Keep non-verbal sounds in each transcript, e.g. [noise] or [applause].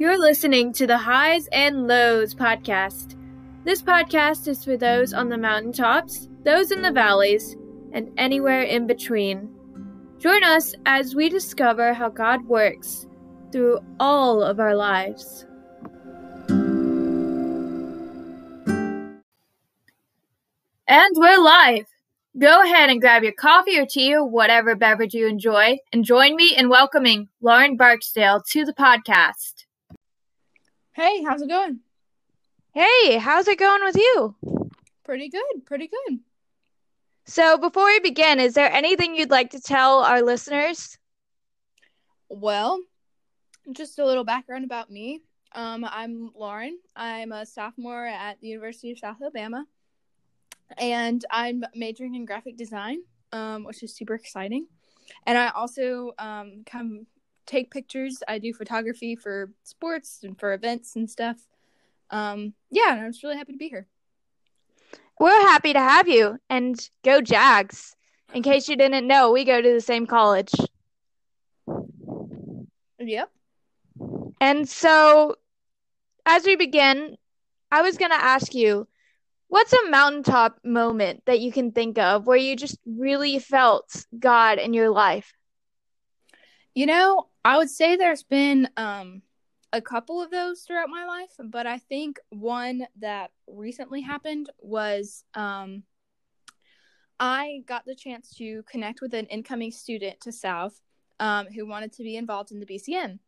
You're listening to the Highs and Lows podcast. This podcast is for those on the mountaintops, those in the valleys, and anywhere in between. Join us as we discover how God works through all of our lives. And we're live. Go ahead and grab your coffee or tea or whatever beverage you enjoy and join me in welcoming Lauren Barksdale to the podcast. Hey, how's it going? Hey, how's it going with you? Pretty good, pretty good. So, before we begin, is there anything you'd like to tell our listeners? Well, just a little background about me. Um, I'm Lauren. I'm a sophomore at the University of South Alabama, and I'm majoring in graphic design, um, which is super exciting. And I also um, come take pictures. I do photography for sports and for events and stuff. Um, yeah, and I'm just really happy to be here. We're happy to have you, and go Jags. In case you didn't know, we go to the same college. Yep. And so, as we begin, I was going to ask you what's a mountaintop moment that you can think of where you just really felt God in your life? You know, I would say there's been um, a couple of those throughout my life, but I think one that recently happened was um, I got the chance to connect with an incoming student to South um, who wanted to be involved in the BCM.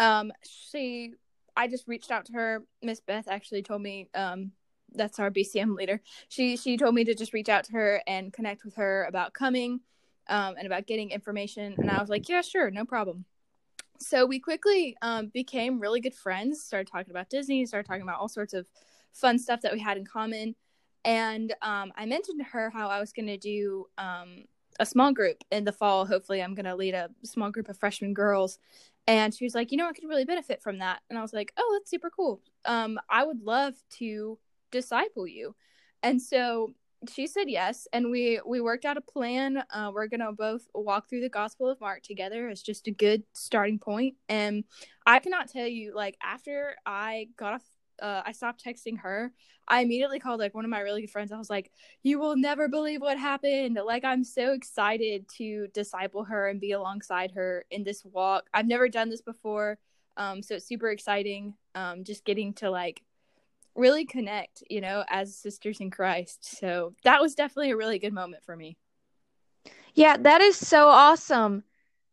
Um, she, I just reached out to her. Miss Beth actually told me um, that's our BCM leader. She she told me to just reach out to her and connect with her about coming um, and about getting information. And I was like, yeah, sure, no problem. So we quickly um, became really good friends. Started talking about Disney. Started talking about all sorts of fun stuff that we had in common. And um, I mentioned to her how I was going to do um, a small group in the fall. Hopefully, I'm going to lead a small group of freshman girls. And she was like, you know, I could really benefit from that. And I was like, oh, that's super cool. Um, I would love to disciple you. And so she said yes and we we worked out a plan. Uh, we're gonna both walk through the gospel of mark together. As just a good starting point. And i cannot tell you like after i got off uh, i stopped texting her i immediately called like one of my really good friends. I was like you will never believe what happened. Like i'm so excited to disciple her and be alongside her in this walk. I've never done this before um, so it's super exciting um, just getting to like really connect, you know, as sisters in Christ. So that was definitely a really good moment for me. Yeah, that is so awesome.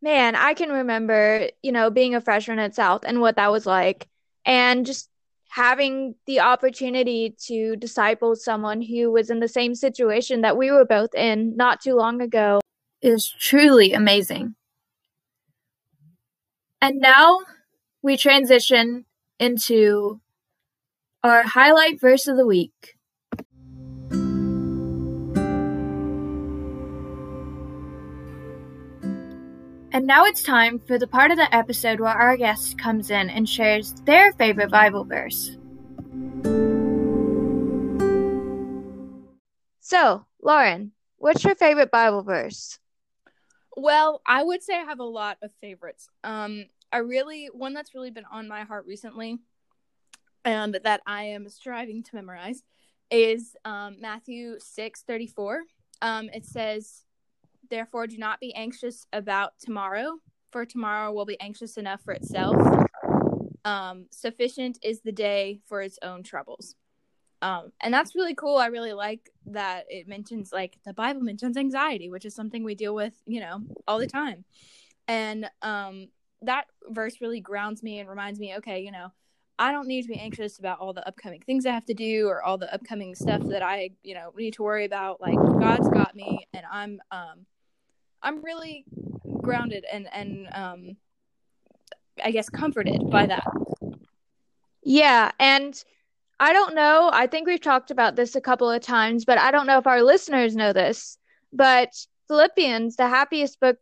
Man, I can remember, you know, being a freshman at South and what that was like and just having the opportunity to disciple someone who was in the same situation that we were both in not too long ago is truly amazing. And now we transition into our highlight verse of the week. And now it's time for the part of the episode where our guest comes in and shares their favorite Bible verse. So, Lauren, what's your favorite Bible verse? Well, I would say I have a lot of favorites. Um, I really one that's really been on my heart recently and that I am striving to memorize is um, Matthew six thirty four. Um, it says, "Therefore, do not be anxious about tomorrow, for tomorrow will be anxious enough for itself. Um, sufficient is the day for its own troubles." Um, and that's really cool. I really like that it mentions like the Bible mentions anxiety, which is something we deal with, you know, all the time. And um, that verse really grounds me and reminds me, okay, you know, I don't need to be anxious about all the upcoming things I have to do or all the upcoming stuff that I, you know, need to worry about. Like God's got me and I'm um I'm really grounded and and um I guess comforted by that. Yeah, and I don't know, I think we've talked about this a couple of times, but I don't know if our listeners know this, but Philippians, the happiest book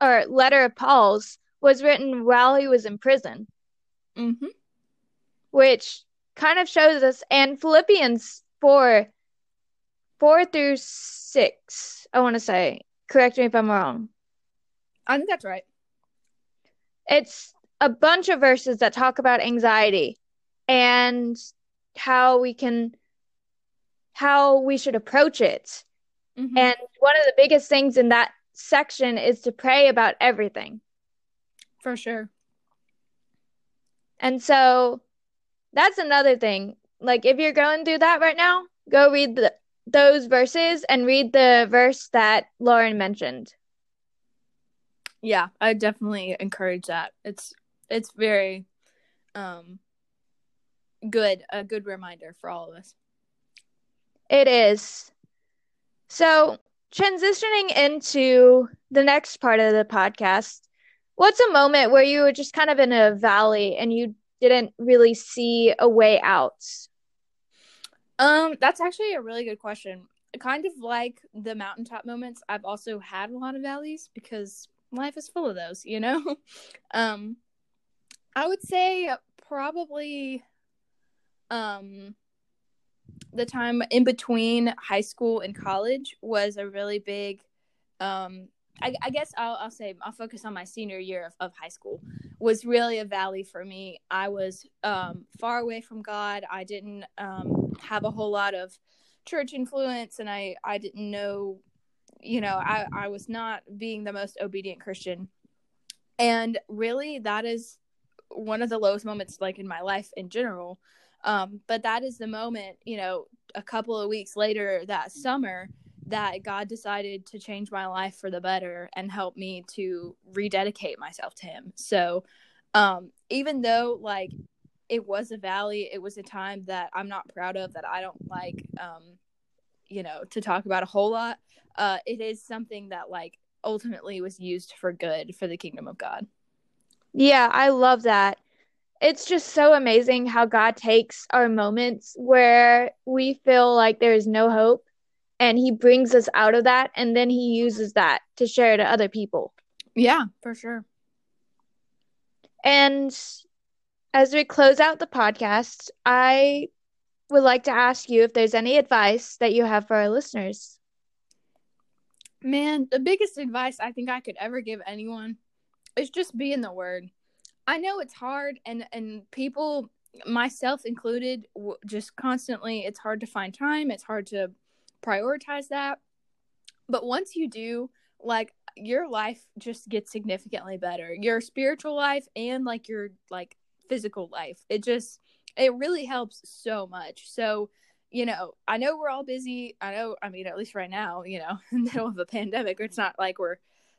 or letter of Paul's was written while he was in prison. Mhm which kind of shows us and Philippians 4 4 through 6 I want to say correct me if I'm wrong I think that's right it's a bunch of verses that talk about anxiety and how we can how we should approach it. Mm-hmm. And one of the biggest things in that section is to pray about everything. For sure. And so that's another thing. Like if you're going through that right now, go read the, those verses and read the verse that Lauren mentioned. Yeah, I definitely encourage that. It's it's very um good, a good reminder for all of us. It is. So, transitioning into the next part of the podcast, what's a moment where you were just kind of in a valley and you didn't really see a way out? Um, that's actually a really good question. Kind of like the mountaintop moments, I've also had a lot of valleys because life is full of those, you know? [laughs] um, I would say probably um the time in between high school and college was a really big um I, I, guess I'll, I'll say I'll focus on my senior year of, of high school was really a valley for me. I was um, far away from God. I didn't um, have a whole lot of church influence, and I I didn't know, you know, I I was not being the most obedient Christian, and really that is one of the lowest moments like in my life in general um, but that is the moment, you know, a couple of weeks later that summer that God decided to change my life for the better and help me to rededicate myself to Him. So, um, even though like it was a valley, it was a time that I'm not proud of, that I don't like, um, you know, to talk about a whole lot. Uh, it is something that like ultimately was used for good for the kingdom of God. Yeah, I love that it's just so amazing how God takes our moments where we feel like there is no hope and he brings us out of that and then he uses that to share to other people. Yeah, for sure. And as we close out the podcast, I would like to ask you if there's any advice that you have for our listeners. Man, the biggest advice I think I could ever give anyone is just be in the word. I know it's hard, and and people, myself included, just constantly. It's hard to find time. It's hard to prioritize that. But once you do, like your life just gets significantly better. Your spiritual life and like your like physical life. It just it really helps so much. So, you know, I know we're all busy. I know, I mean, at least right now, you know, [laughs] in the middle of a pandemic, it's not like we're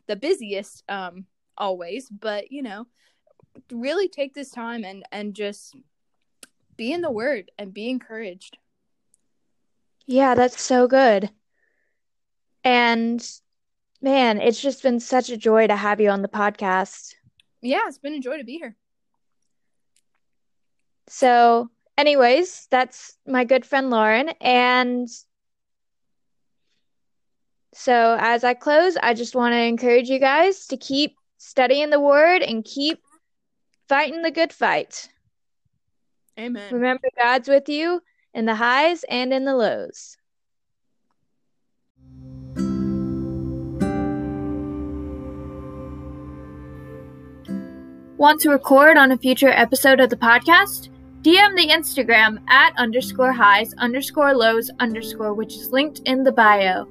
the busiest um always, but you know, really take this time and and just be in the word and be encouraged. Yeah, that's so good. And man, it's just been such a joy to have you on the podcast. Yeah, it's been a joy to be here. So, anyways, that's my good friend Lauren. And so, as I close, I just want to encourage you guys to keep studying the word and keep fighting the good fight. Amen. Remember, God's with you in the highs and in the lows. Want to record on a future episode of the podcast? DM the Instagram at underscore highs underscore lows underscore, which is linked in the bio.